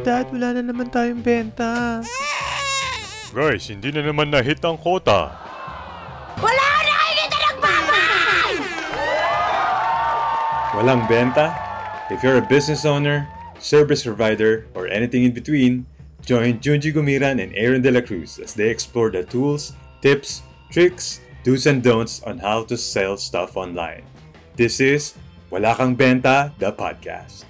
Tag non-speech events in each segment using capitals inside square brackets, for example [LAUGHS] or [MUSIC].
Dad, wala na naman tayong benta. Guys, hindi na naman na-hit ang quota. Wala na kayo dito nagmamahal! Walang benta? If you're a business owner, service provider, or anything in between, join Junji Gumiran and Aaron De La Cruz as they explore the tools, tips, tricks, do's and don'ts on how to sell stuff online. This is Wala Kang Benta, the podcast.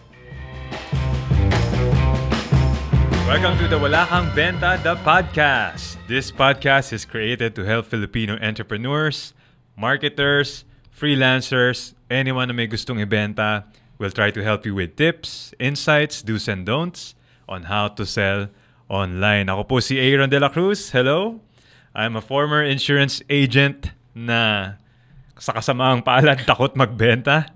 Welcome to the Wala Kang Benta, the podcast. This podcast is created to help Filipino entrepreneurs, marketers, freelancers, anyone na may gustong ibenta. We'll try to help you with tips, insights, do's and don'ts on how to sell online. Ako po si Aaron De La Cruz. Hello. I'm a former insurance agent na sa kasamaang palad takot magbenta.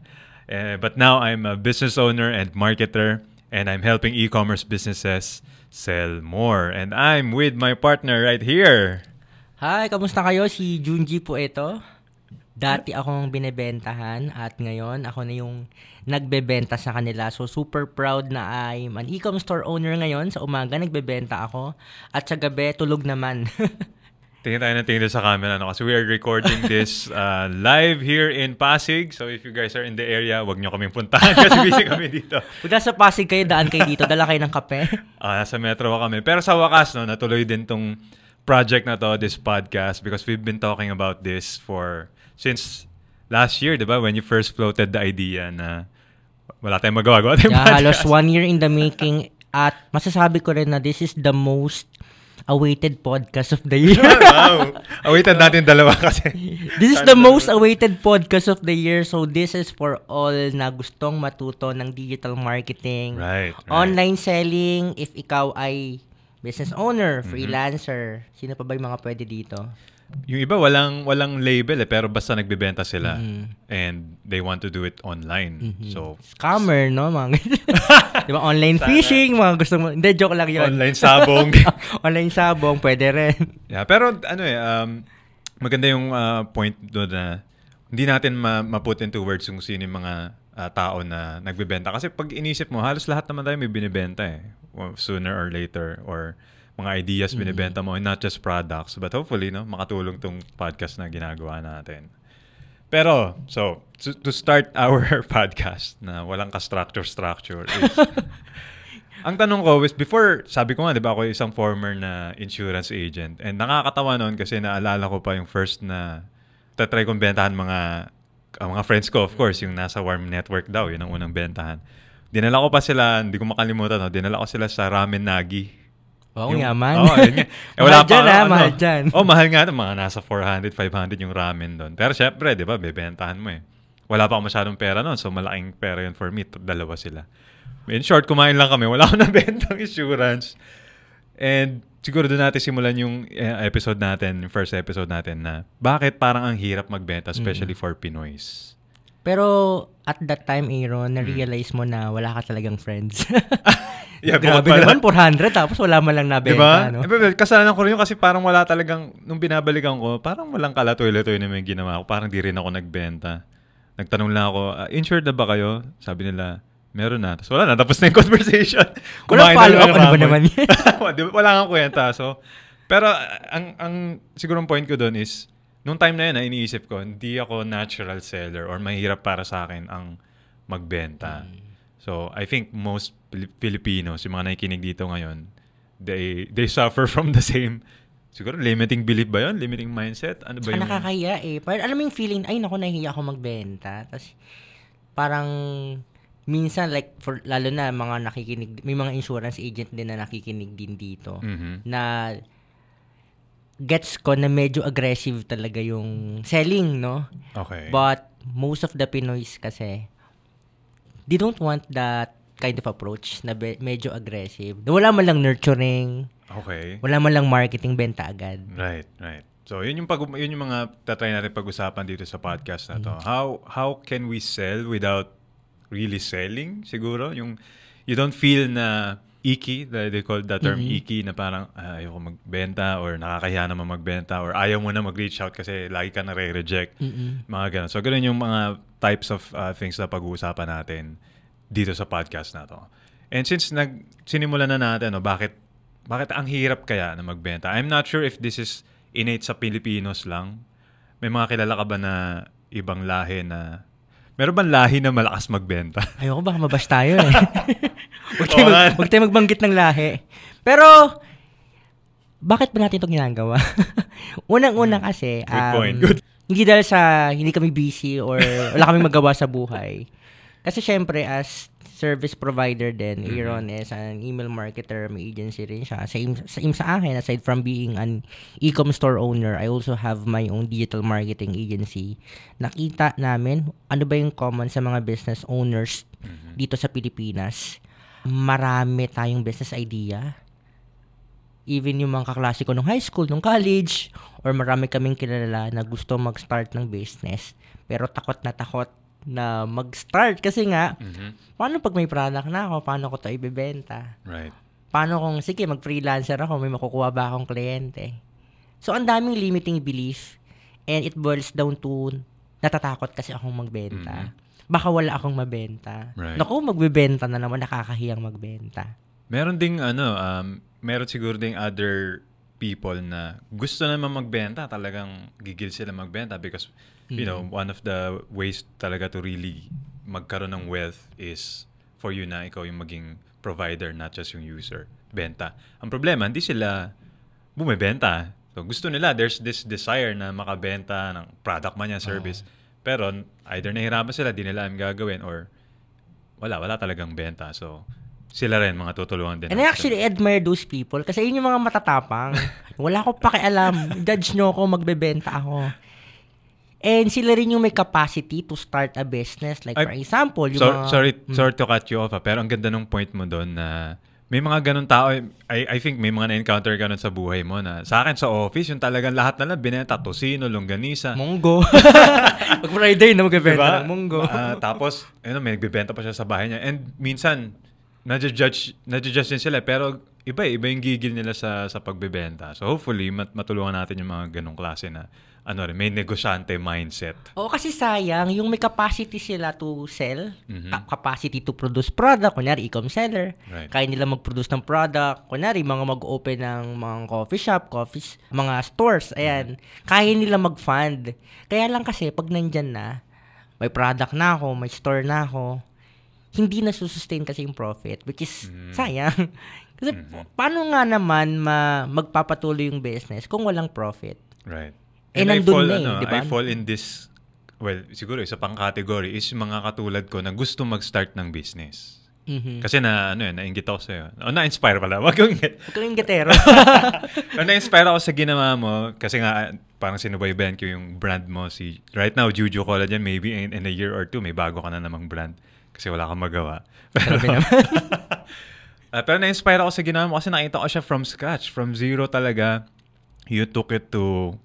Eh, but now I'm a business owner and marketer and I'm helping e-commerce businesses sell more. And I'm with my partner right here. Hi, kamusta kayo? Si Junji po ito. Dati akong binebentahan at ngayon ako na yung nagbebenta sa kanila. So super proud na I'm an e-com store owner ngayon. Sa umaga nagbebenta ako at sa gabi tulog naman. [LAUGHS] Tingin tayo ng tingin sa camera no? kasi we are recording this [LAUGHS] uh, live here in Pasig. So if you guys are in the area, wag nyo kaming puntahan [LAUGHS] kasi busy kami dito. Pag nasa Pasig kayo, daan kayo dito. Dala kayo ng kape. [LAUGHS] Ah, nasa metro kami. Pero sa wakas, no, natuloy din tong project na to, this podcast, because we've been talking about this for, since last year, di ba? When you first floated the idea na wala tayong magawa. Gawa tayong Yeah, halos podcast. one year in the making at masasabi ko rin na this is the most awaited podcast of the year. [LAUGHS] wow. Awitan natin dalawa [LAUGHS] kasi. This is the most awaited podcast of the year. So this is for all na gustong matuto ng digital marketing, Right, right. online selling, if ikaw ay business owner, Mm-hmm. freelancer. Sino pa ba yung mga pwede dito? Yung iba walang walang label eh pero basta nagbebenta sila Mm-hmm. and they want to do it online. So Scammer, no? Mga [LAUGHS] Di ba? Online phishing, mga gusto mo. Hindi, joke lang yun. online sabong. [LAUGHS] online sabong, pwede rin. yeah, pero ano eh um, maganda yung uh, point doon na hindi natin ma- ma-put into words kung sino yung mga uh, tao na nagbebenta kasi pag inisip mo halos lahat naman tayo may binibenta eh sooner or later or mga ideas binibenta mo and not just products but hopefully no makatulong tong podcast na ginagawa natin. Pero, so, to, to start [LAUGHS] our podcast na walang ka-structure structure is, [LAUGHS] ang tanong ko is, before, sabi ko nga, di ba ako isang former na insurance agent and nakakatawa noon kasi naalala ko pa yung first na tatry kong bentahan mga ang mga friends ko, of course, yung nasa Warm Network daw, yun ang unang bentahan. Dinala ko pa sila, hindi ko makalimutan, no? dinala ko sila sa Ramen Nagi. Wow, Yung- yaman. Oo, yun nga. [LAUGHS] Eh, Mahal wala pa, dyan, ah, ano, mahal dyan. Oh, mahal nga. Mga nasa 400, 500 yung ramen doon. Pero syempre, di ba, bebentahan mo eh. Wala pa ako masyadong pera noon, so malaking pera yun for me. Dalawa sila. In short, kumain lang kami. Wala [LAUGHS] akong nabentang insurance. And siguro doon natin simulan yung eh, episode natin, yung first episode natin na bakit parang ang hirap magbenta, especially for Pinoys. Pero at that time, Aaron, na-realize mo na wala ka talagang friends. [LAUGHS] Yeah, Grabe pala- naman, 400 tapos wala man lang nabenta, Diba? no? Eh, pero kasalanan ko rin yun kasi parang wala talagang, nung binabalikan ko, parang walang kalatoy-latoy na may ginawa ko. Parang di rin ako nagbenta. Nagtanong lang ako, "Ah, insured na ba kayo? Sabi nila, meron na. Tapos wala na, tapos na yung [LAUGHS] conversation. [LAUGHS] Kumain na follow-up, ng ano ba naman yan? [LAUGHS] Wala kang kwenta. So, pero ah, ang, ang siguro ang point ko doon is, nung time na yun, na iniisip ko, hindi ako natural seller or mahirap para sa akin ang magbenta. So, I think most Pili- Filipinos, yung mga nakikinig dito ngayon, they they suffer from the same siguro limiting belief ba yun? Limiting mindset? Ano ba yung... nakakahiya eh. Parang alam mo yung feeling, ay naku, nahihiya ako magbenta. Tapos parang minsan like for lalo na mga nakikinig may mga insurance agent din na nakikinig din dito Mhm. na gets ko na medyo aggressive talaga yung selling no Okay. but most of the Pinoys kasi they don't want that kind of approach na be- medyo aggressive wala man lang nurturing okay. wala man lang marketing benta agad Right, right. So, yun yung pag yun yung mga tatry natin pag-usapan dito sa podcast na to. Mm. How how can we sell without really selling? Siguro yung you don't feel na icky, the- they call that term Mm-hmm. icky na parang ah, ayoko magbenta or nakakahiya naman magbenta or ayaw mo na mag-reach out kasi lagi ka nare-reject. Mga ganun. So, ganun yung mga types of uh, things na pag-uusapan natin dito sa podcast na to. And since nag sinimulan na natin, no, bakit bakit ang hirap kaya na magbenta? I'm not sure if this is innate sa Pilipinos lang. May mga kilala ka ba na ibang lahi na Meron bang lahi na malakas magbenta? [LAUGHS] Ayoko baka mabash tayo eh. [LAUGHS] huwag, tayo mag, huwag tayo magbanggit ng lahi. Pero, bakit ba natin ito ginagawa? [LAUGHS] Unang-una kasi, Hmm. Good um, point. Good. hindi dahil sa hindi kami busy or wala kaming magawa sa buhay. Kasi syempre, as service provider din, Mm-hmm. Aaron is an email marketer, may agency rin siya. Same, same sa akin, aside from being an e-com store owner, I also have my own digital marketing agency. Nakita namin, ano ba yung common sa mga business owners Mm-hmm. dito sa Pilipinas? Marami tayong business idea. Even yung mga kaklase ko nung high school, nung college, or marami kaming kilala na gusto mag-start ng business, pero takot na takot na mag-start kasi nga, Mhm. paano pag may product na ako, paano ko to ibebenta? Right. Paano kung, sige, mag-freelancer ako, may makukuha ba akong kliyente? So, ang daming limiting belief and it boils down to natatakot kasi akong magbenta. Baka wala akong mabenta. Right. Naku, magbebenta na naman, nakakahiyang magbenta. Meron ding ano, um, meron siguro ding other people na gusto naman magbenta, talagang gigil sila magbenta because you know, one of the ways talaga to really magkaroon ng wealth is for you na ikaw yung maging provider, not just yung user. Benta. Ang problema, hindi sila bumibenta. So, gusto nila, there's this desire na makabenta ng product man yan, service. Pero either nahirapan sila, di nila alam gagawin or wala, wala talagang benta. So, sila rin mga tutulungan din. And I actually admire those people kasi yun yung mga matatapang. [LAUGHS] Wala ko pakialam. Judge nyo ako, magbebenta ako. And sila rin yung may capacity to start a business. Like Ay, for example, yung So- mga... sorry, sorry to cut you off, ah, pero ang ganda ng point mo doon na may mga ganun tao, I, I think may mga na-encounter ka nun sa buhay mo na sa akin sa office, yung talagang lahat na lang binenta, tosino, longganisa. Munggo. [LAUGHS] Pag Friday na magbebenta Diba? ng munggo. Ah, tapos, ano, may nagbebenta pa siya sa bahay niya. And minsan, nadjudge, nadjudge din sila. Pero iba, eh, iba yung gigil nila sa, sa pagbebenta. So hopefully, mat- matulungan natin yung mga ganong klase na, ano rin, may negosyante mindset. Oo, kasi sayang, yung may capacity sila to sell, Mhm. ka- capacity to produce product, kunyari, e-com seller, Right. kaya nila mag-produce ng product, kunyari, mga mag-open ng mga coffee shop, coffee, s- mga stores, ayan, kaya nila mag-fund. Kaya lang kasi, pag nandyan na, may product na ako, may store na ako, hindi na sustain kasi yung profit, which is sayang. [LAUGHS] kasi paano nga naman ma- magpapatuloy yung business kung walang profit? Right. Eh, And I nandun fall, na eh, ano, di ba? I fall in this, well, siguro isa pang category is mga katulad ko na gusto mag-start ng business. Mhm. Kasi na, ano yun, nainggit ako sa'yo. O, na-inspire pala. Wag [LAUGHS] kong Huwag kang gatero. [LAUGHS] o, na-inspire ako sa ginawa mo kasi nga, parang sinubaybayan ko yung brand mo. Si, right now, Juju Collagen, maybe in, in a year or two, may bago ka na namang brand. Kasi wala kang magawa. [LAUGHS] Pero. Ah, pero na-inspire ako sa ginawa mo kasi nakita ko siya from scratch. From zero talaga. You took it to...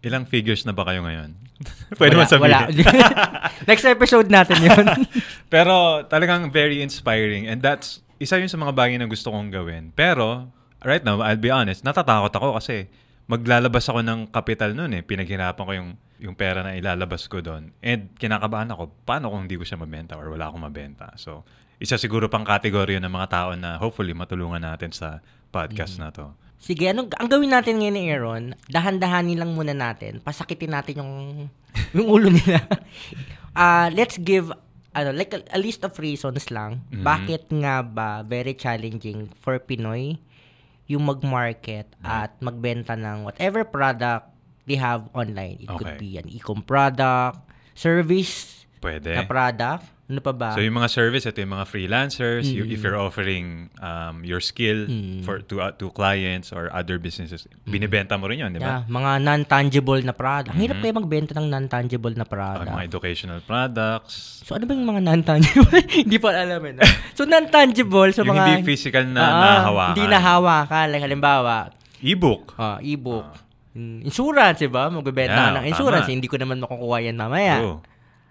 Ilang figures na ba kayo ngayon? [LAUGHS] Pwede mo Wala- sabihin. wala. [LAUGHS] Next episode natin yun. [LAUGHS] Pero talagang very inspiring and that's isa yun sa mga bagay na gusto kong gawin. Pero right now, I'll be honest, natatakot ako kasi maglalabas ako ng kapital noon eh. Pinaghirapan ko yung yung pera na ilalabas ko doon. And kinakabahan ako, paano kung hindi ko siya mabenta or wala akong mabenta? So, isa siguro pang kategorya ng mga tao na hopefully matulungan natin sa podcast na to. Sige, anong, ang gawin natin ngayon ni Aaron, dahan-dahanin lang muna natin. Pasakitin natin yung, [LAUGHS] yung ulo nila. [LAUGHS] Ah, let's give ano, like a, a list of reasons lang. Mhm. Bakit nga ba very challenging for Pinoy yung mag-market at magbenta ng whatever product they have online. It could Okay. be an e-com product, service Pwede. na product, ano pa ba? So yung mga service, ito yung mga freelancers, you- Mm. if you're offering um, your skill Mm. for to uh, to clients or other businesses, binibenta mo rin yun, di ba? Yeah, mga non-tangible na product. Ang hirap Mhm. kaya magbenta ng non-tangible na Uh, product. mga educational products, So ano ba yung mga non-tangible? [LAUGHS] hindi pa alam eh. no? So non-tangible sa yung mga... hindi physical na Ah, nahawakan. Hindi nahawakan. Like halimbawa, E-book. ah, e-book. Mm, Insurance, diba? Magbebenta Yeah, ng insurance. tama. Hindi ko naman makukuha yan mamaya. True.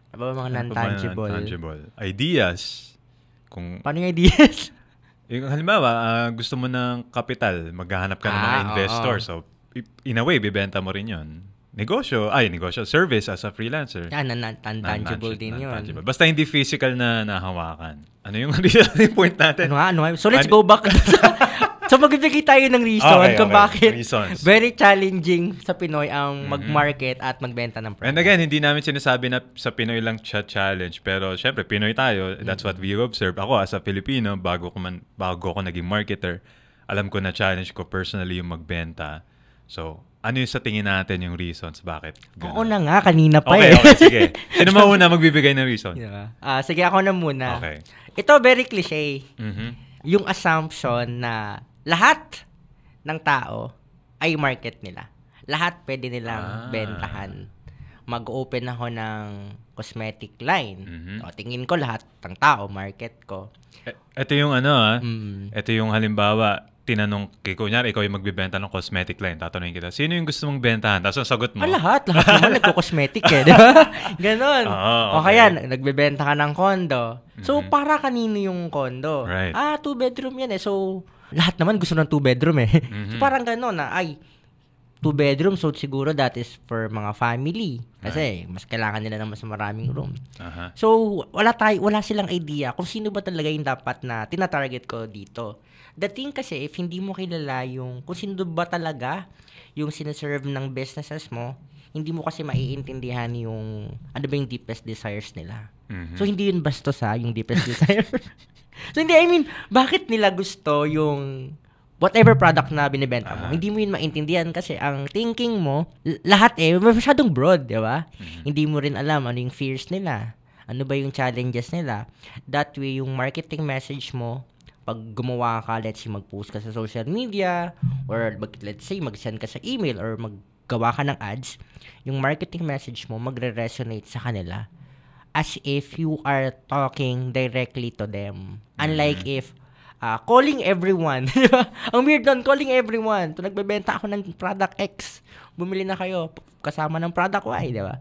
Ano ba mga Ano ba non-tangible? non-tangible? Ideas. Kung, Paano yung ideas? [LAUGHS] yung halimbawa, ah, gusto mo ng kapital, maghahanap ka ng mga Ah, oo. investor. So, i- in a way, bibenta mo rin yun. negosyo, ay, negosyo, service as a freelancer. Yan, nan- nan- tangible Non-tangi- din yun. non-tangible. Basta hindi physical na nahawakan. Ano yung [LAUGHS] ano point natin? Ano nga, ano nga. So let's Ano- go back. [LAUGHS] so magbibigay tayo ng reason Okay, kung okay. bakit Reasons. very challenging sa Pinoy ang mag-market at magbenta ng And product. again, hindi namin sinasabi na sa Pinoy lang siya challenge. Pero syempre, Pinoy tayo. That's what we observe. Ako, as a Filipino, bago ko, man, bago ko naging marketer, alam ko na challenge ko personally yung magbenta. So, ano yung sa tingin natin yung reasons? Bakit? Ganun? Oo na nga, kanina pa Okay, eh. okay, sige. Sino [LAUGHS] mauna magbibigay ng reason? Diba? Ah, sige, ako na muna. Okay. Ito, very cliche. Mhm. Yung assumption na lahat ng tao ay market nila. Lahat pwede nilang Ah. bentahan. Mag-open ako ng cosmetic line. Mhm. O, tingin ko lahat ng tao, market ko. E- Ito yung ano ah. Mm. Ito yung halimbawa, tinanong, kay kunyari, ikaw yung magbibenta ng cosmetic line. Tatanungin kita, sino yung gusto mong bentahan? Tapos ang sagot mo, Ah, lahat. Lahat [LAUGHS] naman nagko-cosmetic eh. Di ba? [LAUGHS] Ganon. Oo, O okay. kaya, nagbebenta ka ng kondo. So, para kanino yung kondo? Right. Ah, two bedroom yan eh. So, lahat naman gusto ng two bedroom eh. So, parang ganon na, ay, two bedroom, so siguro that is for mga family. Kasi, mas kailangan nila ng mas maraming room. Aha. So, wala tayo, wala silang idea kung sino ba talaga yung dapat na tina-target ko dito. The thing kasi, if hindi mo kilala yung, kung sino ba talaga yung sinaserve ng businesses mo, hindi mo kasi maiintindihan yung, ano ba yung deepest desires nila. Mhm. So, hindi yun bastos ha, yung deepest [LAUGHS] desire. So, hindi, I mean, bakit nila gusto yung whatever product na binibenta mo, Ah. hindi mo yun maintindihan kasi ang thinking mo, lahat eh, masyadong broad, di ba? Hindi mo rin alam ano yung fears nila. Ano ba yung challenges nila? That way, yung marketing message mo, pag gumawa ka, let's say, mag-post ka sa social media, or mag, let's say, mag-send ka sa email, or maggawa ka ng ads, yung marketing message mo magre-resonate sa kanila as if you are talking directly to them. Unlike if uh, calling everyone. [LAUGHS] di ba? Ang weird nun, calling everyone. To nagbebenta ako ng product X. Bumili na kayo kasama ng product Y, di ba?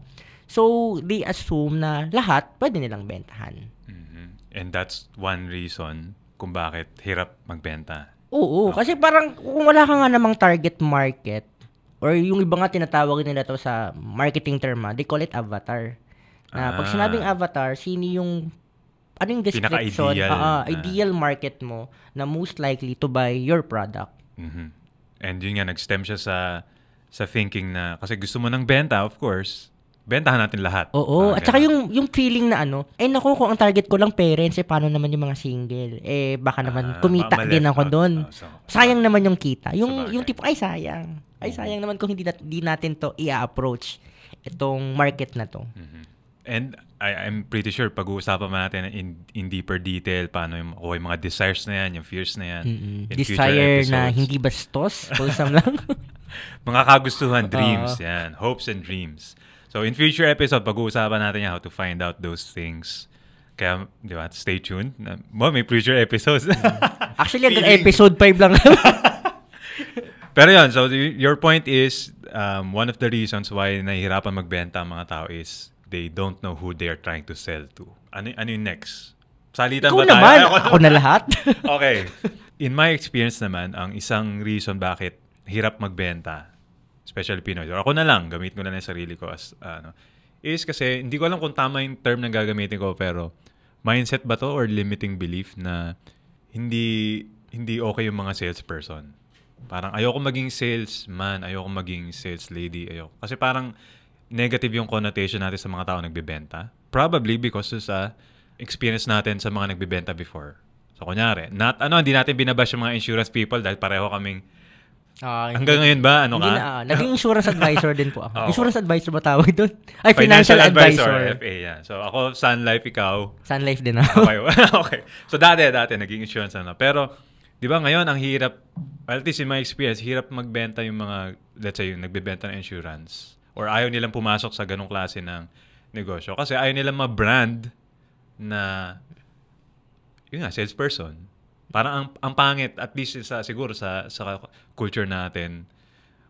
So, they assume na lahat pwede nilang bentahan. Mhm. And that's one reason kung bakit hirap magbenta. Oo, kasi parang kung wala ka nga namang target market, or yung iba nga tinatawag nila to sa marketing term, ah, they call it avatar. Na pag Ah. sinabing avatar, sino yung ano yung description, Pinaka-ideal ah, ah, na- ideal market mo na most likely to buy your product. Mhm. And yun nga, nag-stem siya sa sa thinking na, kasi gusto mo ng benta, of course, bentahan natin lahat. Oo, Parang at saka yung yung feeling na ano, eh naku, kung ang target ko lang parents, eh paano naman yung mga single? Eh baka naman Ah, kumita ma- din ako doon. Ah, so- sayang naman yung kita. Yung Sabagay. yung tipo ay sayang. Ay sayang naman kung hindi, nat- hindi natin to i-approach itong market na to. Mhm. And I, I'm pretty sure pag-uusapan pa natin in, in deeper detail paano yung makuha yung mga desires na yan, yung fears na yan. In future Desire na hindi bastos, wholesome lang. [LAUGHS] Mga kagustuhan, dreams, yan. Hopes and dreams. So, in future episode, pag-uusapan natin yan how to find out those things. Kaya, di ba, stay tuned. Mo, may future episodes. [LAUGHS] Actually, hanggang episode 5 lang. [LAUGHS] Pero yun, so your point is, um, one of the reasons why nahihirapan magbenta ang mga tao is they don't know who they are trying to sell to. Ano, ano yung next? Salitan Ikaw ba tayo? naman, ako na lahat. [LAUGHS] okay. In my experience naman, ang isang reason bakit hirap magbenta, especially Pinoy, or ako na lang, gamit ko na lang sarili ko as, ano, is kasi, hindi ko alam kung tama yung term na gagamitin ko, pero mindset ba to or limiting belief na hindi hindi okay yung mga salesperson. Parang ayoko maging salesman, ayoko maging sales lady, ayoko. Kasi parang negative yung connotation natin sa mga tao nagbebenta. Probably because sa experience natin sa mga nagbebenta before. So, kunyari, not, ano, hindi natin binabash yung mga insurance people dahil pareho kaming, Ah, hanggang ngayon ba, ano ka? na, ah, naging insurance [LAUGHS] advisor din po ako. Oo. Insurance advisor ba tawag doon? Ay, financial, advisor. FA, yeah. So, ako, Sun Life, ikaw. Sun Life din ako. Okay. [LAUGHS] okay. So, dati, dati, naging insurance ano. Pero, di ba ngayon, ang hirap, at least in my experience, hirap magbenta yung mga, let's say, yung nagbebenta ng insurance. Or ayaw nilang pumasok sa ganong klase ng negosyo. Kasi ayaw nilang ma-brand na, yun nga, salesperson. Parang ang, ang pangit, at least sa, siguro sa, sa culture natin,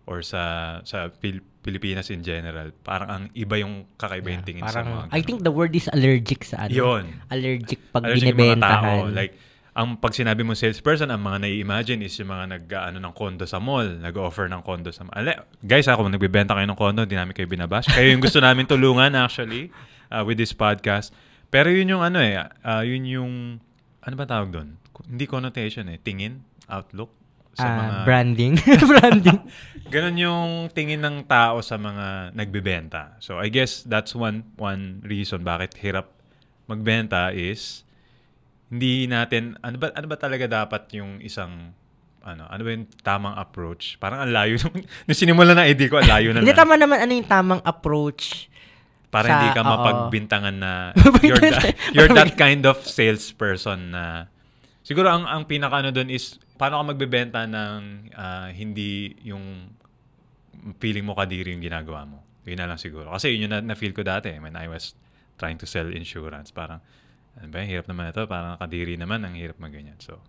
or sa sa Pil- Pilipinas in general, parang ang iba yung kakaiba yung tingin sa mga Parang, ganun. I think the word is allergic sa ano. Yun. Allergic pag Allergic yung mga tao. binibentahan. Like, ang pag sinabi mo salesperson, ang mga nai-imagine is yung mga nag ano ng condo sa mall, nag-offer ng condo sa mall. Ale, guys, ako kung nagbebenta kayo ng condo, hindi namin kayo binabash. Kayo yung gusto namin tulungan actually uh, with this podcast. Pero yun yung ano eh, uh, yun yung ano ba tawag doon? Hindi connotation eh, tingin, outlook sa Ah, mga branding. [LAUGHS] [LAUGHS] branding. Ganon yung tingin ng tao sa mga nagbebenta. So I guess that's one one reason bakit hirap magbenta is hindi natin ano ba ano ba talaga dapat yung isang ano ano ba yung tamang approach? Parang ang layo [LAUGHS] nung, nung sinimula na ID ko, ang layo na Hindi tama naman ano yung tamang approach. Para sa- hindi ka oo. mapagbintangan na [LAUGHS] you're, that, you're that kind of salesperson na siguro ang ang pinaka ano doon is paano ka magbebenta ng ah, hindi yung feeling mo kadiri yung ginagawa mo. Yun na lang siguro. Kasi yun yung na, na-feel ko dati when I was trying to sell insurance. Parang, ano ba, hirap naman ito. Parang kadiri naman, ang hirap maganyan. So,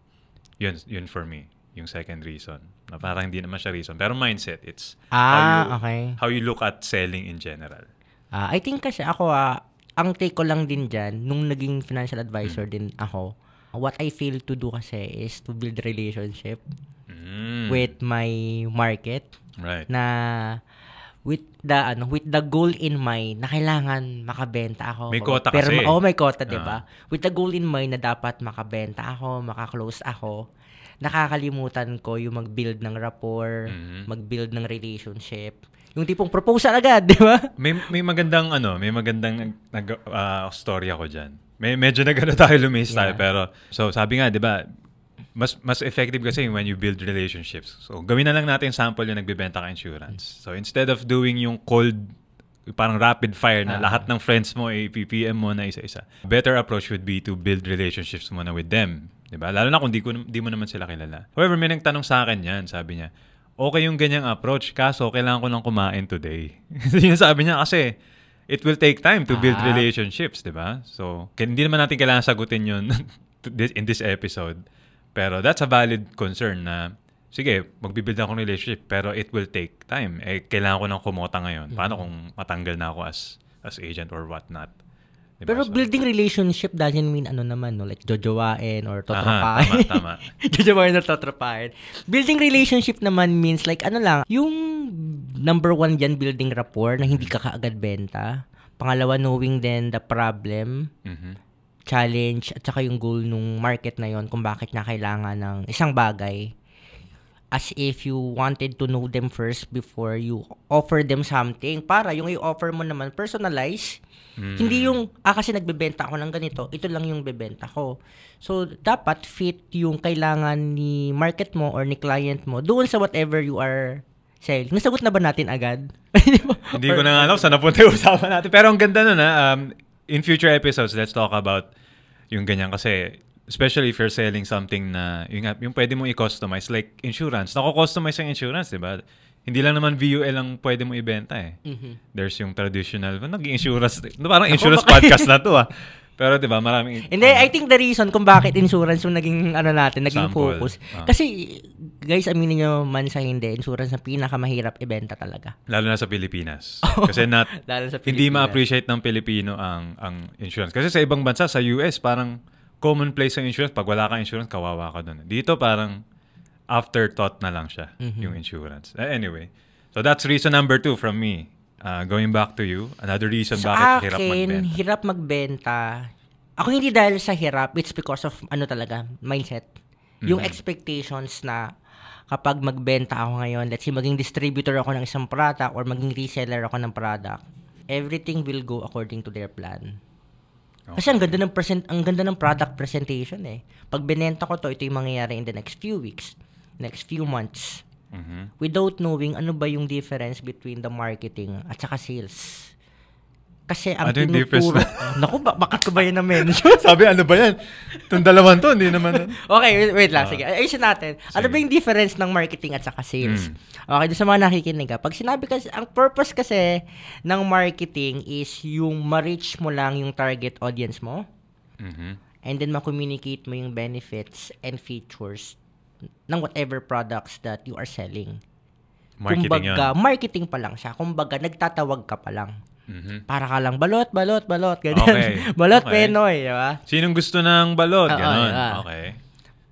yun, yun for me. Yung second reason. Na parang hindi naman siya reason. Pero mindset, it's how Ah, you, okay. how you look at selling in general. Ah, I think kasi ako, ah, ang take ko lang din dyan, nung naging financial advisor Hmm. din ako, what I fail to do kasi is to build relationship Mm. with my market Right. na with the ano with the goal in mind na kailangan makabenta ako. May quota Pero, kasi. Oh, may quota, 'di Ah. ba? With the goal in mind na dapat makabenta ako, makaklose ako. Nakakalimutan ko yung mag-build ng rapport, Mhm. mag-build ng relationship. Yung tipong proposal agad, [LAUGHS] 'di ba? May may magandang ano, may magandang nag, ah, story ako diyan. May medyo nagano tayo lumis tayo Yeah. pero so sabi nga 'di ba mas mas effective kasi when you build relationships. So gawin na lang natin sample yung nagbebenta ka insurance. So instead of doing yung cold parang rapid fire na Ah. lahat ng friends mo ay PPM mo na isa-isa. Better approach would be to build relationships muna with them. 'Di ba? Lalo na kung di, ko, di mo naman sila kilala. However, may nagtanong sa akin yan. Sabi niya, okay yung ganyang approach, kaso kailangan ko lang kumain today. [LAUGHS] Yun yung sabi niya kasi it will take time to build Ah. relationships, di ba? So, hindi naman natin kailangan sagutin yun [LAUGHS] in this episode. Pero that's a valid concern na, sige, magbibuild ako ng relationship, pero it will take time. Eh, kailangan ko ng kumota ngayon. Paano Mm-hmm. kung matanggal na ako as as agent or whatnot? Di ba? Pero So- building relationship doesn't mean ano naman, no? Like, jojowain or Aha, totropahin. tama, tama. [LAUGHS] jojowain or totropahin. Building relationship naman means like, ano lang, yung number one dyan, building rapport na hindi ka kaagad benta. Pangalawa, knowing then the problem, Mhm. Challenge, at saka yung goal nung market na yon kung bakit na kailangan ng isang bagay. As if you wanted to know them first before you offer them something. Para yung i-offer mo naman, personalize. Hindi yung, ah kasi nagbebenta ako ng ganito, ito lang yung bebenta ko. So, dapat fit yung kailangan ni market mo or ni client mo doon sa whatever you are selling. Nasagot na ba natin agad? [LAUGHS] Hindi ko na nga alam saan napunta yung usapan natin. Pero ang ganda nun ha. Um, in future episodes, let's talk about yung ganyan. Kasi, especially if you're selling something na, yung, yung pwede mong i-customize. Like insurance. Nako-customize yung insurance, di ba? Hindi lang naman VUL ang pwede mong ibenta eh. There's yung traditional, nag-insurance. Parang [LAUGHS] insurance podcast na to ah. Pero di ba, maraming... Hindi, I think the reason kung bakit insurance yung naging ano natin, naging Sample. focus. Ah. Kasi guys, aminin nyo man sa hindi, insurance ang pinakamahirap ibenta talaga. Lalo na sa Pilipinas. [LAUGHS] Kasi not, [LAUGHS] Lalo sa hindi ma-appreciate ng Pilipino ang ang insurance. Kasi sa ibang bansa, sa US, parang commonplace ang insurance. Pag wala kang insurance, kawawa ka doon. Dito parang afterthought na lang siya, Mm-hmm. yung insurance. Eh, anyway, so that's reason number two from me. Uh, going back to you, another reason Sa bakit hirap akin, magbenta. hirap magbenta. Ako hindi dahil sa hirap, it's because of ano talaga, mindset. Yung Mm-hmm. expectations na kapag magbenta ako ngayon, let's say maging distributor ako ng isang product or maging reseller ako ng product, everything will go according to their plan. Kasi ang ganda ng present ang ganda ng product presentation eh. Pag binenta ko to, ito yung mangyayari in the next few weeks, next few months. Mhm. Without knowing ano ba yung difference between the marketing at saka sales. Kasi ang Ano tinuturo... [LAUGHS] Naku, ba- bakit ko ba yun na-mention? [LAUGHS] Sabi, ano ba yan? Itong dalawan to, hindi naman. okay, wait, wait lang. Ah. sige, ayusin natin. Ano Sige. ba yung difference ng marketing at saka sales? Mm. Okay, doon sa mga nakikinig ka. Pag sinabi kasi, ang purpose kasi ng marketing is yung ma-reach mo lang yung target audience mo. Mhm. and then ma-communicate mo yung benefits and features ng whatever products that you are selling. Marketing yun. Kumbaga, marketing pa lang siya. Kumbaga, nagtatawag ka pa lang. Mhm. Para ka lang, balot, balot, balot, ganyan. Okay. [LAUGHS] balot, Okay. penoy, di ba? Sinong gusto ng balot? Oo, Ganon. ah. Okay.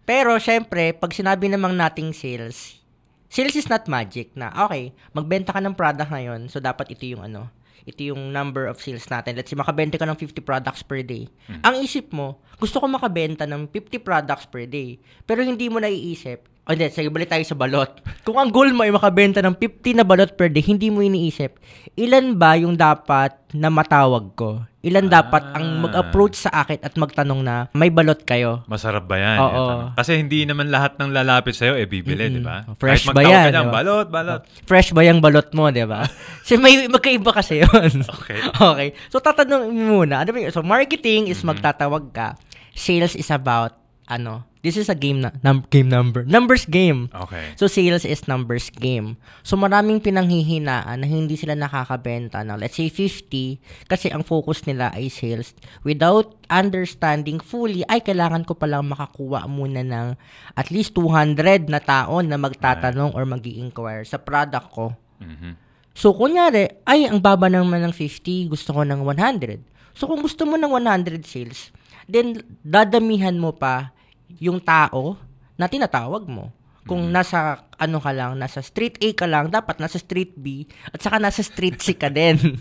Pero, syempre, pag sinabi namang nating sales, sales is not magic na, okay, magbenta ka ng product ngayon, so dapat ito yung ano, ito yung number of sales natin. Let's say, makabenta ka ng 50 products per day. Ang isip mo, gusto ko makabenta ng 50 products per day. Pero hindi mo naiisip, o hindi, sige, balik tayo sa balot. Kung ang goal mo ay makabenta ng 50 na balot per day, hindi mo iniisip, ilan ba yung dapat na matawag ko? Ilan dapat ang mag-approach sa akin at magtanong na, may balot kayo? Masarap ba yan? Oo. Kasi hindi naman lahat ng lalapit sa'yo, eh, bibili, di ba? Fresh Kahit ba yan, ka dyan, di ba? balot, balot. Fresh ba yung balot mo, di ba? [LAUGHS] Kasi may magkaiba kasi yun. [LAUGHS] Okay. okay. So, tatanungin mo muna. Ano ba yun? So, marketing is magtatawag ka. Sales is about, ano, this is a game na, num- game number. Numbers game. Okay. So, sales is numbers game. So, maraming pinanghihinaan na hindi sila nakakabenta ng, let's say, 50 kasi ang focus nila ay sales without understanding fully, ay, kailangan ko palang makakuha muna ng at least 200 na tao na magtatanong or mag inquire sa product ko. Mhm. So, kunyari, ay, ang baba naman ng 50, gusto ko ng 100. So, kung gusto mo ng 100 sales, then, dadamihan mo pa yung tao na tinatawag mo. Kung nasa, ano ka lang, nasa street A ka lang, dapat nasa street B, at saka nasa street C ka din. [LAUGHS]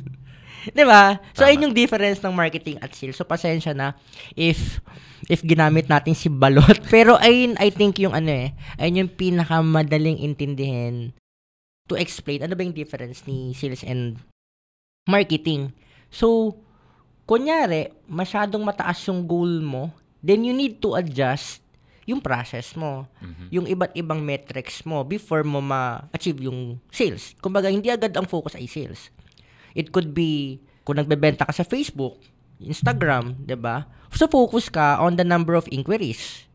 Di ba? So, ayun yung difference ng marketing at sales. So, pasensya na if if ginamit natin si balot. [LAUGHS] Pero ayun, I think yung ano eh, ayun yung pinakamadaling intindihin to explain ano ba yung difference ni sales and marketing. So, kunyari, masyadong mataas yung goal mo, then you need to adjust yung process mo, yung iba't ibang metrics mo before mo ma-achieve yung sales. Kumbaga, hindi agad ang focus ay sales. It could be, kung nagbebenta ka sa Facebook, Instagram, 'di ba? So focus ka on the number of inquiries.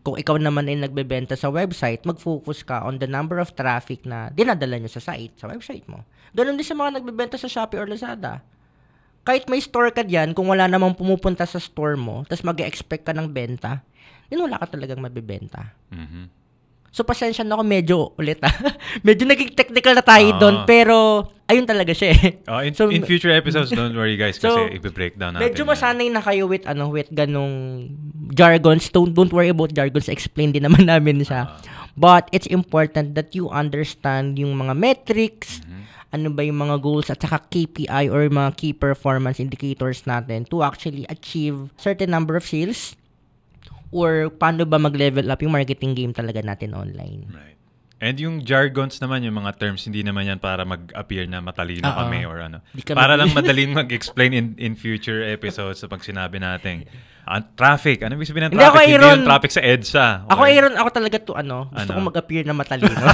Kung ikaw naman ay nagbebenta sa website, mag-focus ka on the number of traffic na dinadala nyo sa site, sa website mo. Ganun din sa mga nagbebenta sa Shopee or Lazada. Kahit may store ka diyan, kung wala namang pumupunta sa store mo, tapos mag expect ka ng benta, then wala ka talagang mabibenta. Mhm. So, pasensya na ako medyo ulit ah. [LAUGHS] medyo naging technical na tayo Ah. doon, pero ayun talaga siya eh. Oh, in, So, in future episodes, don't worry guys, [LAUGHS] kasi So, ibe-breakdown natin. Medyo masanay na kayo with ano with ganong jargons. Don't don't worry about jargons. Explain din naman [LAUGHS] namin siya. But it's important that you understand yung mga metrics, ano ba yung mga goals at saka KPI or mga key performance indicators natin to actually achieve certain number of sales or paano ba mag-level up yung marketing game talaga natin online. Right. And yung jargons naman, yung mga terms, hindi naman yan para mag-appear na matalino Oo. kami or ano. Ka Para lang madaling mag-explain in, in future episodes sa pag sinabi natin. Ah, traffic. Ano ibig sabihin ng Hindi, traffic? ako, Hindi yung traffic sa EDSA. Ako Okay? Aaron, ako talaga to ano, gusto Ano? ko mag-appear na matalino. [LAUGHS]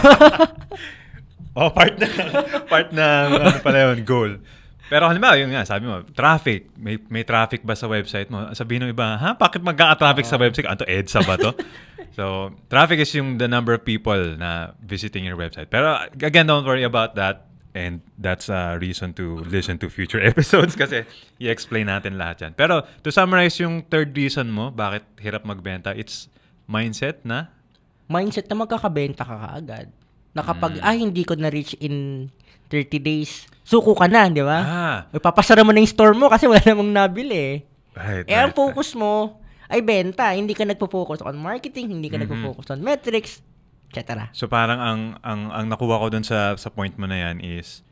Oh, part na [LAUGHS] part ng ano pala yun, goal. Pero halimbawa, yun nga, sabi mo, traffic. May, may traffic ba sa website mo? Sabihin ng iba, ha? Bakit magkaka-traffic sa website? Ano to, EDSA ba to? [LAUGHS] so, traffic is yung the number of people na visiting your website. Pero again, don't worry about that. And that's a reason to listen to future [LAUGHS] episodes kasi i-explain natin lahat yan. Pero to summarize yung third reason mo, bakit hirap magbenta, it's mindset na mindset na magkakabenta ka kaagad. Na kapag, ah, hindi ko na-reach in 30 days, suko ka na, di ba? Ah. Papasara mo na yung store mo kasi [LAUGHS] wala namang nabili. Right, Eh, ang right, focus mo ay benta. Hindi ka nagpo-focus on marketing, hindi ka Mhm. nagpo-focus on metrics, etc. So parang ang ang ang nakuha ko dun sa sa point mo na yan is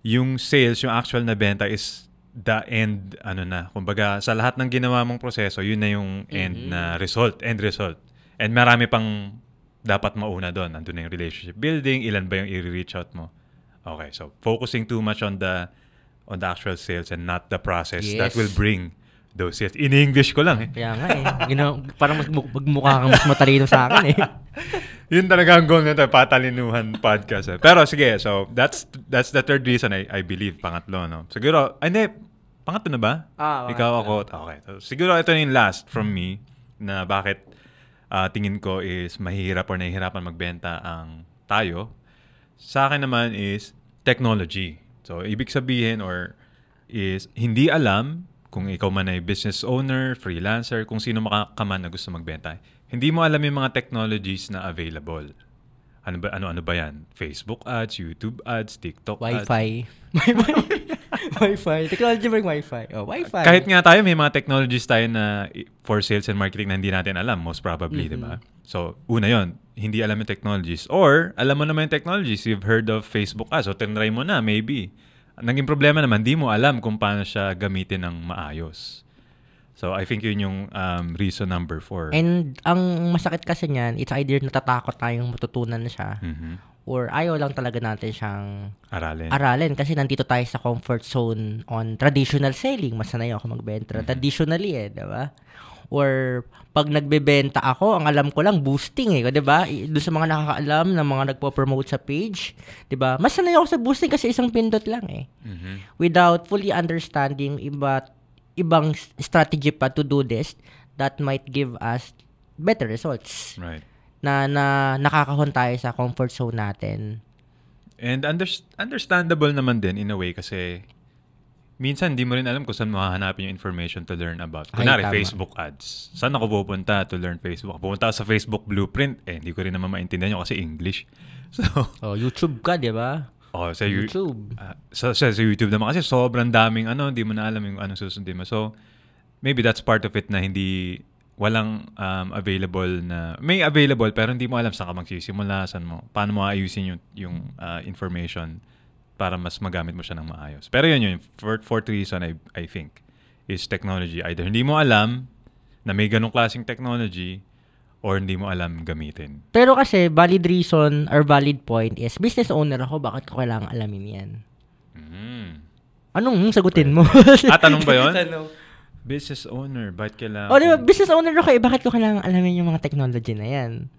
yung sales, yung actual na benta is the end ano na. Kumbaga sa lahat ng ginawa mong proseso, yun na yung end na result, end result. And marami pang dapat mauna doon. Nandun na yung relationship building, ilan ba yung i-reach out mo. Okay, so focusing too much on the on the actual sales and not the process that Yes. will bring those sales. In English ko lang eh. Kaya nga eh. Gina, parang mas, magmukha kang mas matalino sa akin eh. [LAUGHS] Yun talaga ang goal nito, patalinuhan podcast. Eh. Pero sige, so that's that's the third reason I, I believe, pangatlo, no? Siguro, ay hindi, pangatlo na ba? Ah, Ikaw ako, okay. So, siguro ito na yung last from me na bakit ah, tingin ko is mahirap or nahihirapan magbenta ang tayo. Sa akin naman is technology. So, ibig sabihin or is hindi alam kung ikaw man ay business owner, freelancer, kung sino maka ka man na gusto magbenta. Hindi mo alam yung mga technologies na available. Ano ba ano ano ba 'yan? Facebook ads, YouTube ads, TikTok ads. Wi-Fi. [LAUGHS] Wi-Fi. Technology ba Wi-Fi? Oh, Wi-Fi. Kahit nga tayo may mga technologies tayo na for sales and marketing na hindi natin alam, most probably, di ba? So, una 'yon, hindi alam yung technologies or alam mo naman yung technologies, you've heard of Facebook ads, so tinry mo na maybe. Naging problema naman, di mo alam kung paano siya gamitin ng maayos. So, I think yun yung um, reason number four. And ang masakit kasi niyan, it's either natatakot tayong matutunan siya Mhm. or ayaw lang talaga natin siyang Aralin. aralin kasi nandito tayo sa comfort zone on traditional selling. Mas sanay ako magbenta traditionally eh, di ba? Or pag nagbebenta ako, ang alam ko lang boosting eh, 'di ba? Doon sa mga nakakaalam na mga nagpo-promote sa page, 'di ba? Mas sanay ako sa boosting kasi isang pindot lang eh. Mhm. Without fully understanding iba ibang strategy pa to do this that might give us better results Right. na na nakakahon tayo sa comfort zone natin. And under- understandable naman din in a way kasi minsan hindi mo rin alam kung saan mo hahanapin yung information to learn about. Ay, Kunwari, tama. Facebook ads. Saan ako pupunta to learn Facebook? Pupunta ako sa Facebook Blueprint. Eh, hindi ko rin naman maintindihan yun kasi English. [LAUGHS] So, Oh, YouTube ka, 'di ba? Oh, sa, you- YouTube. ah, sa, sa, sa YouTube naman kasi sobrang daming ano, hindi mo na alam yung anong susundin mo. So, maybe that's part of it na hindi walang um, available na may available pero hindi mo alam saan ka magsisimula, saan mo paano mo ayusin yung yung ah, information para mas magamit mo siya ng maayos. Pero yun yun, for, fourth reason I, I think is technology. Either hindi mo alam na may ganong klaseng technology or hindi mo alam gamitin. Pero kasi valid reason or valid point is business owner ako, bakit ko kailangan alamin 'yan? Mm. Anong sagutin mo? [LAUGHS] Ah, tanong ba yun? Tanong. Business owner, bakit kailangan? O, di ba, business owner ako eh, bakit ko kailangan alamin yung mga technology na yan?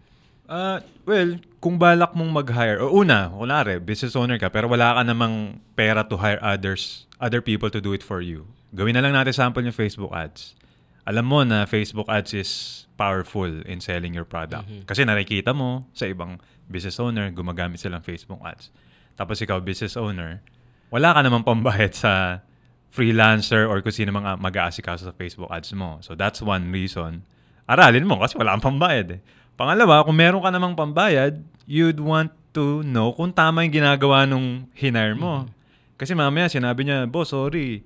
Ah, well, kung balak mong mag-hire, o una, kunwari, business owner ka, pero wala ka namang pera to hire others, other people to do it for you. Gawin na lang natin sample yung Facebook ads. Alam mo na Facebook ads is powerful in selling your product. Kasi nakikita mo sa ibang business owner, gumagamit silang Facebook ads. Tapos ikaw, business owner, wala ka namang pambayad sa freelancer or kung sino mga mag-aasikaso sa Facebook ads mo. So that's one reason. Aralin mo kasi wala kang pambayad eh. Pangalawa, kung meron ka namang pambayad, you'd want to know kung tama yung ginagawa nung hinire mo. Kasi mamaya sinabi niya, boss, sorry.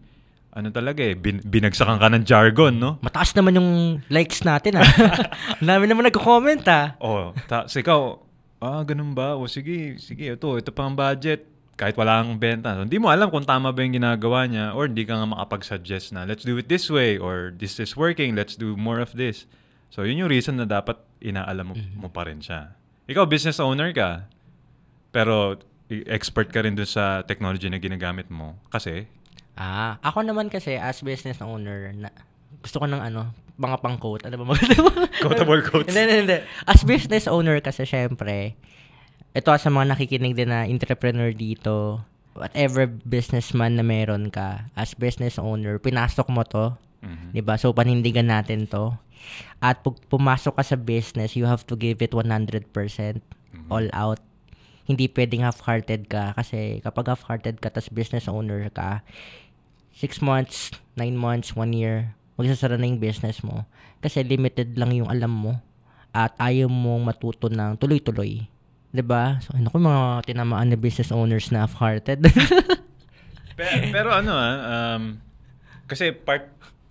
Ano talaga eh, bin- binagsakan ka ng jargon, no? Mataas naman yung likes natin ah. [LAUGHS] Ang dami naman nagko-comment ah. Oh, ta- so ikaw, ah, ganun ba? O sige, sige, ito, ito pa ang budget. Kahit wala kang benta. So, hindi mo alam kung tama ba yung ginagawa niya or hindi ka nga makapag-suggest na let's do it this way or this is working, let's do more of this. So, yun yung reason na dapat inaalam mo, mo pa rin siya. Ikaw, business owner ka, pero expert ka rin dun sa technology na ginagamit mo. Kasi, Ah, ako naman kasi as business owner, na, gusto ko ng ano, mga pang-quote. Ano ba maganda [LAUGHS] mo? Quotable quotes. hindi, hindi, hindi. As business owner kasi syempre, ito sa mga nakikinig din na entrepreneur dito, whatever businessman na meron ka, as business owner, pinasok mo to, Mhm. 'di ba? So panindigan natin 'to. At pag pumasok ka sa business, you have to give it 100% all out. Hindi pwedeng half-hearted ka kasi kapag half-hearted ka tas business owner ka, 6 months, 9 months, 1 year, magsasara na yung business mo. Kasi limited lang yung alam mo at ayaw mong matuto ng tuloy-tuloy. ba? So, ano ko mga tinamaan na business owners na half-hearted. [LAUGHS] pero, pero ano ah, um, kasi part,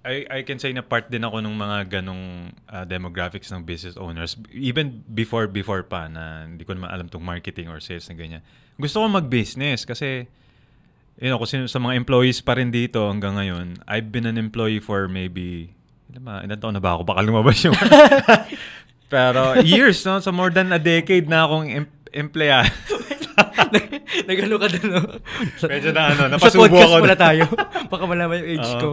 I, I can say na part din ako ng mga ganong ah, demographics ng business owners. Even before, before pa na hindi ko naman alam tong marketing or sales na ganyan. Gusto ko mag-business kasi, you know, kasi sa mga employees pa rin dito hanggang ngayon, I've been an employee for maybe, ilan ba, ilan taon na ba ako? Baka lumabas yung... [LAUGHS] Pero years, no? So more than a decade na akong em- empleyado. [LAUGHS] Nagano ka doon, no? Medyo na ano, Sa napasubo podcast ako. pala tayo. [LAUGHS] Baka malaman yung age Oo. ko.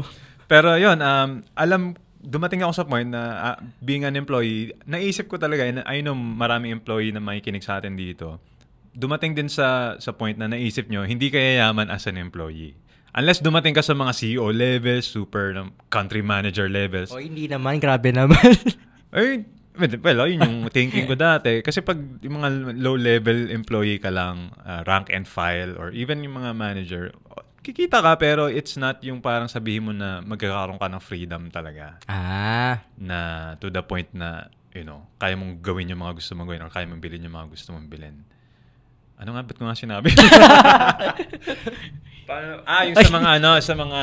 Pero yun, um, alam, dumating ako sa point na ah, being an employee, naisip ko talaga, I know maraming employee na makikinig sa atin dito, dumating din sa sa point na naisip nyo, hindi kaya yaman as an employee. Unless dumating ka sa mga CEO levels, super um, country manager levels. O, hindi naman. Grabe naman. [LAUGHS] Ay, well, yun yung [LAUGHS] thinking ko dati. Kasi pag yung mga low-level employee ka lang, uh, rank and file, or even yung mga manager, kikita ka pero it's not yung parang sabihin mo na magkakaroon ka ng freedom talaga. ah. Na to the point na you know, kaya mong gawin yung mga gusto mong gawin or kaya mong bilhin yung mga gusto mong bilhin. Ano nga, ba't ko nga sinabi? [LAUGHS] Paano, ah, yung sa mga ano, sa mga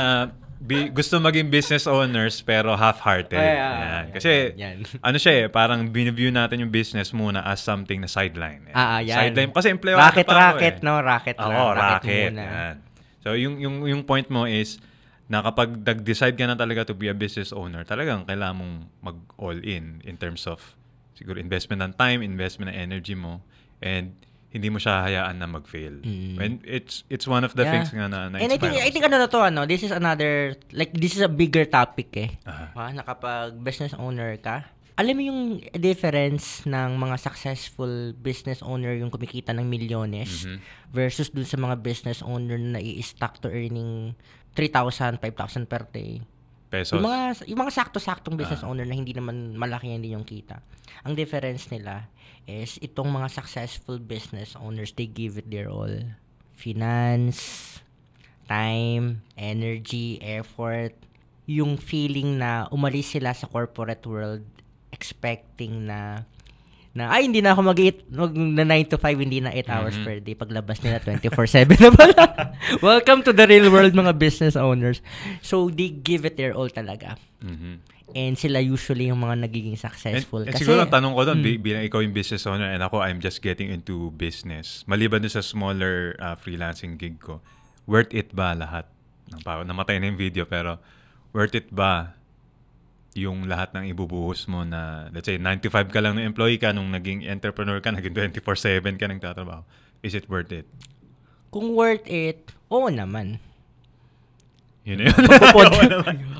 bi- gusto maging business owners pero half-hearted. Ay, ah, Yan. Kasi, yan. [LAUGHS] ano siya eh, parang biniview natin yung business muna as something na sideline. Yan. Ah, ah, yan. Sideline. Kasi empleyado Racket, pa ako racket, eh. no? Racket Oo, lang. racket. muna. Yan. So, yung, yung, yung point mo is, na kapag nag-decide ka na talaga to be a business owner, talagang kailangan mong mag-all in in terms of siguro investment ng time, investment ng energy mo, and hindi mo siya hayaan na mag-fail. And it's it's one of the Mm. Yeah. things nga na, na And I think, I think ano na to, ano, this is another, like, this is a bigger topic eh. Aha. Ah, na kapag business owner ka, alam mo yung difference ng mga successful business owner yung kumikita ng milyones Mm-hmm. versus dun sa mga business owner na i-stack to earning 3,000, 5,000 per day. Pesos. Yung mga, yung mga sakto-saktong business Ah. owner na hindi naman malaki hindi yung kita. Ang difference nila is itong mga successful business owners, they give it their all. Finance, time, energy, effort, yung feeling na umalis sila sa corporate world expecting na na ay hindi na ako mag mag na 9 to 5 hindi na 8 hours per day paglabas nila 24/7 na pala. [LAUGHS] Welcome to the real world mga business owners. So they give it their all talaga. Mhm. And sila usually yung mga nagiging And, successful. and Kasi, siguro ang tanong ko doon, Mm. bi- bilang ikaw yung business owner and ako, I'm just getting into business. Maliban doon sa smaller uh, freelancing gig ko, worth it ba lahat? Namatay na yung video, pero worth it ba yung lahat ng ibubuhos mo na, let's say, 95 ka lang na employee ka, nung naging entrepreneur ka, [LAUGHS] naging 24-7 ka nagtatrabaho. Is it worth it? kung worth it, oo naman. Yun na yun. Magpo-pod-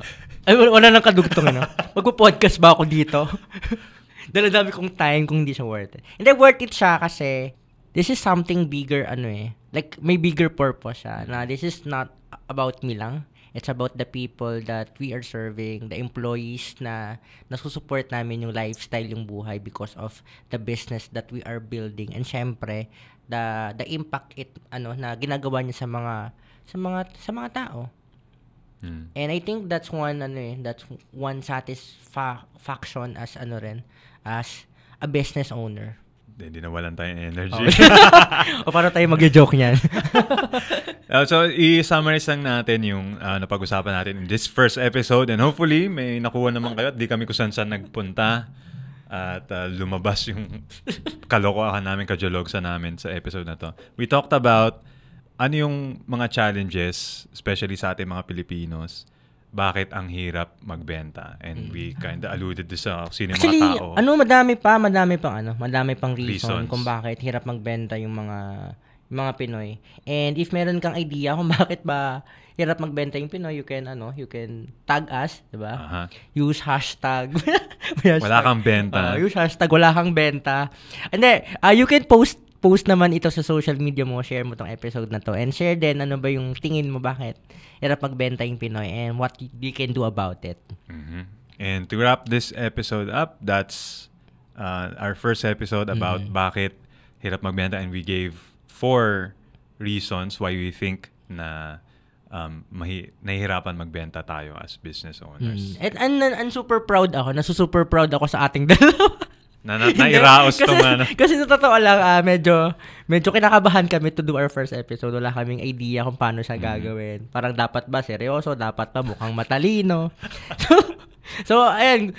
[LAUGHS] Ay, wala, wala nang kadugtong, ano? Magpo-podcast ba ako dito? [LAUGHS] Daladami kong time kung hindi siya worth it. Hindi, worth it siya kasi this is something bigger, ano eh. Like, may bigger purpose siya. Na this is not about me lang. It's about the people that we are serving, the employees na nasusupport namin yung lifestyle, yung buhay because of the business that we are building. And syempre, the the impact it ano na ginagawa niya sa mga sa mga sa mga tao. Hmm. And I think that's one ano eh, that's one satisfaction as ano rin as a business owner. Hindi nawalan tayo ng energy. [LAUGHS] o para tayo magjo-joke niyan. [LAUGHS] Uh, so, i-summarize lang natin yung uh, napag-usapan natin in this first episode and hopefully may nakuha naman kayo at di kami kusan saan nagpunta at uh, lumabas yung [LAUGHS] kalokohan namin, kajologsa namin sa episode na to. We talked about ano yung mga challenges, especially sa ating mga Pilipinos, bakit ang hirap magbenta. And we kind of alluded to sa sino Actually, mga tao. ano madami pa, madami pang ano, madami pang reason Reasons. kung bakit hirap magbenta yung mga yung mga Pinoy. And if meron kang idea kung [LAUGHS] bakit ba hirap magbenta yung Pinoy, you can ano, you can tag us, 'di ba? Aha. Use hashtag. Hashtag. Wala kang benta. [LAUGHS] Ah, use hashtag wala kang benta. And then, ah, you can post post naman ito sa social media mo, share mo tong episode na to. And share din ano ba yung tingin mo bakit hirap magbenta yung Pinoy and what you can do about it. Mhm. And to wrap this episode up, that's uh, our first episode about Mm-hmm. bakit hirap magbenta and we gave four reasons why we think na um, mahi- nahihirapan magbenta tayo as business owners. Mm. And, and, and, and super proud ako, nasusuper proud ako sa ating [LAUGHS] dalawa. Na, na, nairaos kasi, tong ano. [LAUGHS] Kasi sa totoo lang, ah, medyo, medyo kinakabahan kami to do our first episode. Wala kaming idea kung paano siya gagawin. Parang dapat ba seryoso? Dapat ba mukhang matalino? [LAUGHS] so, so, ayan.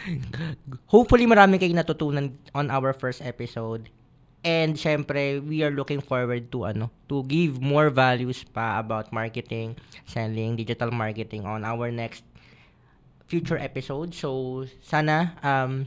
Hopefully marami kayong natutunan on our first episode. And syempre, we are looking forward to ano, to give more values pa about marketing, selling, digital marketing on our next future episode. So, sana um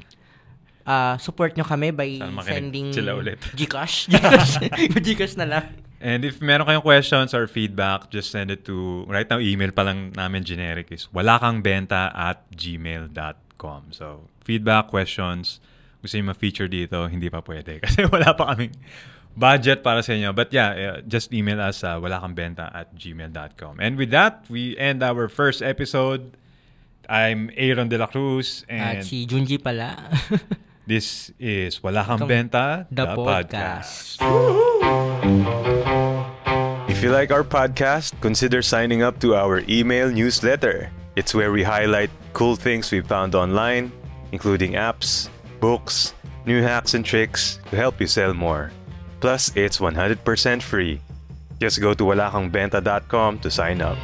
uh, support nyo kami by sending sila ulit. [LAUGHS] Gcash. [LAUGHS] Gcash. [LAUGHS] Gcash na lang. And if meron kayong questions or feedback, just send it to, right now, email pa lang namin generic is walakangbenta at gmail.com. So, feedback, questions, gusto nyo ma-feature dito, hindi pa pwede. Kasi wala pa kaming budget para sa inyo. But yeah, uh, just email us sa walakangbenta at gmail.com. And with that, we end our first episode. I'm Aaron De La Cruz and At si Junji pala. This is Wala Kang Benta, The podcast. If you like our podcast, consider signing up to our email newsletter. It's where we highlight cool things we found online, including apps, books, new hacks and tricks to help you sell more. Plus, it's 100% free. Just go to walakangbenta.com to sign up.